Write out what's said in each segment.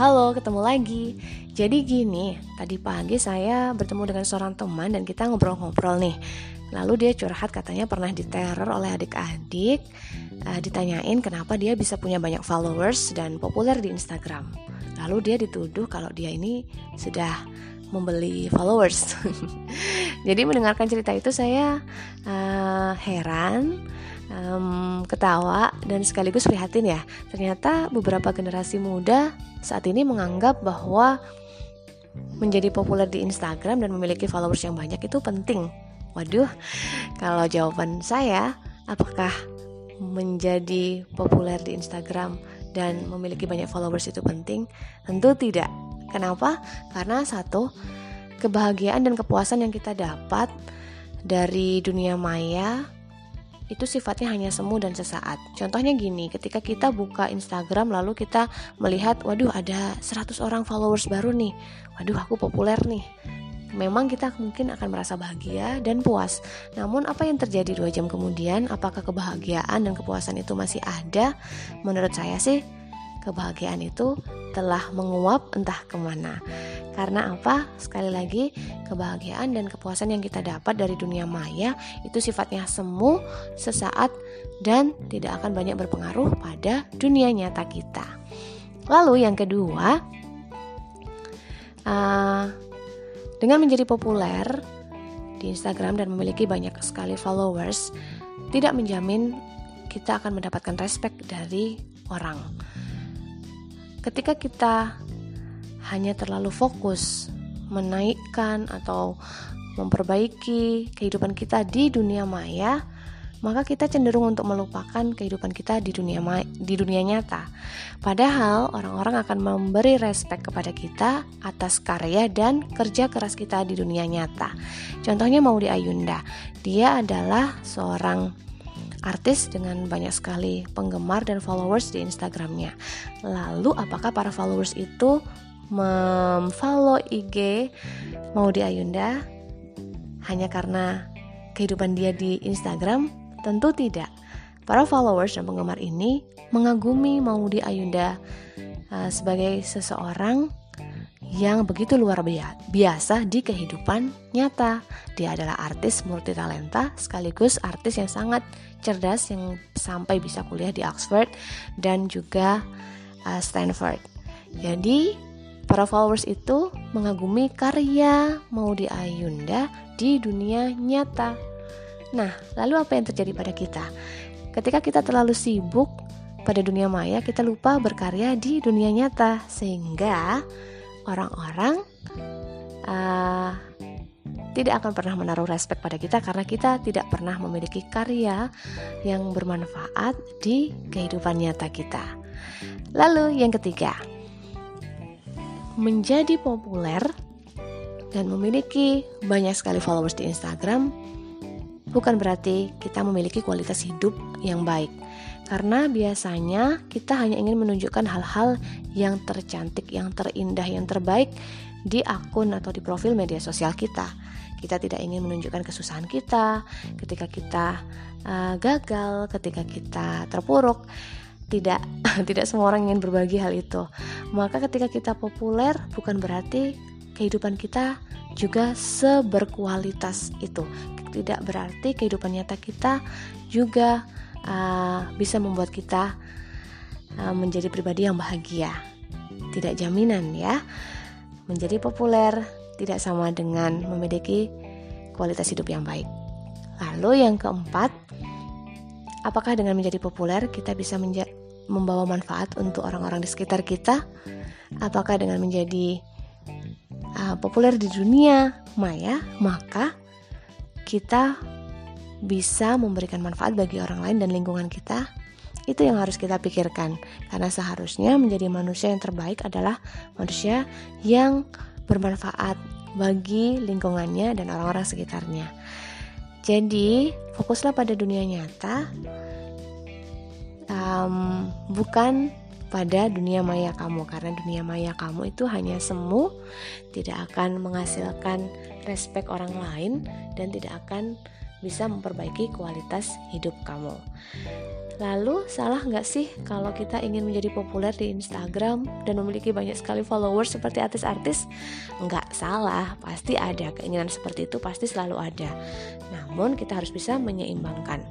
Halo, ketemu lagi. Jadi gini, tadi pagi saya bertemu dengan seorang teman dan kita ngobrol-ngobrol nih. Lalu dia curhat katanya pernah diteror oleh adik-adik. Uh, ditanyain kenapa dia bisa punya banyak followers dan populer di Instagram. Lalu dia dituduh kalau dia ini sudah membeli followers. Jadi mendengarkan cerita itu saya uh, heran um, ketawa dan sekaligus prihatin ya. Ternyata beberapa generasi muda saat ini menganggap bahwa menjadi populer di Instagram dan memiliki followers yang banyak itu penting. Waduh, kalau jawaban saya, apakah menjadi populer di Instagram dan memiliki banyak followers itu penting? Tentu tidak. Kenapa? Karena satu, kebahagiaan dan kepuasan yang kita dapat dari dunia maya itu sifatnya hanya semu dan sesaat. Contohnya gini, ketika kita buka Instagram lalu kita melihat, waduh ada 100 orang followers baru nih. Waduh aku populer nih. Memang kita mungkin akan merasa bahagia dan puas. Namun apa yang terjadi dua jam kemudian? Apakah kebahagiaan dan kepuasan itu masih ada? Menurut saya sih kebahagiaan itu telah menguap entah ke mana. Karena apa? Sekali lagi, kebahagiaan dan kepuasan yang kita dapat dari dunia maya itu sifatnya semu, sesaat, dan tidak akan banyak berpengaruh pada dunia nyata kita. Lalu yang kedua, uh, dengan menjadi populer di Instagram dan memiliki banyak sekali followers, tidak menjamin kita akan mendapatkan respect dari orang ketika kita hanya terlalu fokus menaikkan atau memperbaiki kehidupan kita di dunia maya, maka kita cenderung untuk melupakan kehidupan kita di dunia maya, di dunia nyata. Padahal orang-orang akan memberi respek kepada kita atas karya dan kerja keras kita di dunia nyata. Contohnya Maudi Ayunda, dia adalah seorang artis dengan banyak sekali penggemar dan followers di Instagramnya. Lalu apakah para followers itu memfollow IG Maudi Ayunda hanya karena kehidupan dia di Instagram? Tentu tidak. Para followers dan penggemar ini mengagumi Maudi Ayunda uh, sebagai seseorang yang begitu luar biasa di kehidupan nyata. Dia adalah artis multitalenta sekaligus artis yang sangat cerdas yang sampai bisa kuliah di Oxford dan juga uh, Stanford. Jadi para followers itu mengagumi karya Maudi Ayunda di dunia nyata. Nah, lalu apa yang terjadi pada kita? Ketika kita terlalu sibuk pada dunia maya, kita lupa berkarya di dunia nyata sehingga orang-orang uh, tidak akan pernah menaruh respect pada kita karena kita tidak pernah memiliki karya yang bermanfaat di kehidupan nyata kita. Lalu yang ketiga, menjadi populer dan memiliki banyak sekali followers di Instagram bukan berarti kita memiliki kualitas hidup yang baik. Karena biasanya kita hanya ingin menunjukkan hal-hal yang tercantik, yang terindah, yang terbaik di akun atau di profil media sosial kita. Kita tidak ingin menunjukkan kesusahan kita ketika kita uh, gagal, ketika kita terpuruk. Tidak, tidak semua orang ingin berbagi hal itu. Maka ketika kita populer bukan berarti kehidupan kita juga seberkualitas itu. Tidak berarti kehidupan nyata kita juga uh, bisa membuat kita uh, menjadi pribadi yang bahagia. Tidak jaminan ya. Menjadi populer tidak sama dengan memiliki kualitas hidup yang baik. Lalu yang keempat, apakah dengan menjadi populer kita bisa menja membawa manfaat untuk orang-orang di sekitar kita? Apakah dengan menjadi uh, populer di dunia maya, maka kita bisa memberikan manfaat bagi orang lain dan lingkungan kita, itu yang harus kita pikirkan. Karena seharusnya menjadi manusia yang terbaik adalah manusia yang bermanfaat bagi lingkungannya dan orang-orang sekitarnya. Jadi, fokuslah pada dunia nyata, um, bukan pada dunia maya kamu, karena dunia maya kamu itu hanya semu, tidak akan menghasilkan respek orang lain, dan tidak akan bisa memperbaiki kualitas hidup kamu. Lalu salah nggak sih kalau kita ingin menjadi populer di Instagram dan memiliki banyak sekali followers seperti artis-artis? Nggak salah, pasti ada keinginan seperti itu pasti selalu ada. Namun kita harus bisa menyeimbangkan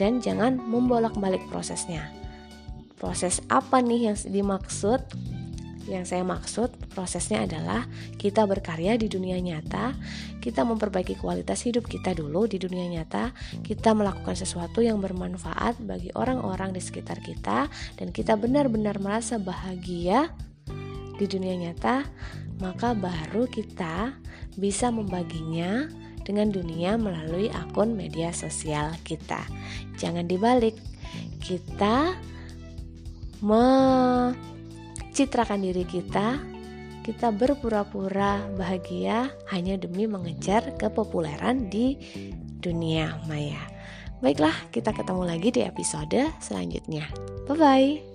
dan jangan membolak-balik prosesnya. Proses apa nih yang dimaksud? Yang saya maksud prosesnya adalah kita berkarya di dunia nyata, kita memperbaiki kualitas hidup kita dulu di dunia nyata, kita melakukan sesuatu yang bermanfaat bagi orang-orang di sekitar kita dan kita benar-benar merasa bahagia di dunia nyata, maka baru kita bisa membaginya dengan dunia melalui akun media sosial kita. Jangan dibalik, kita me citrakan diri kita, kita berpura-pura bahagia hanya demi mengejar kepopuleran di dunia maya. Baiklah, kita ketemu lagi di episode selanjutnya. Bye bye.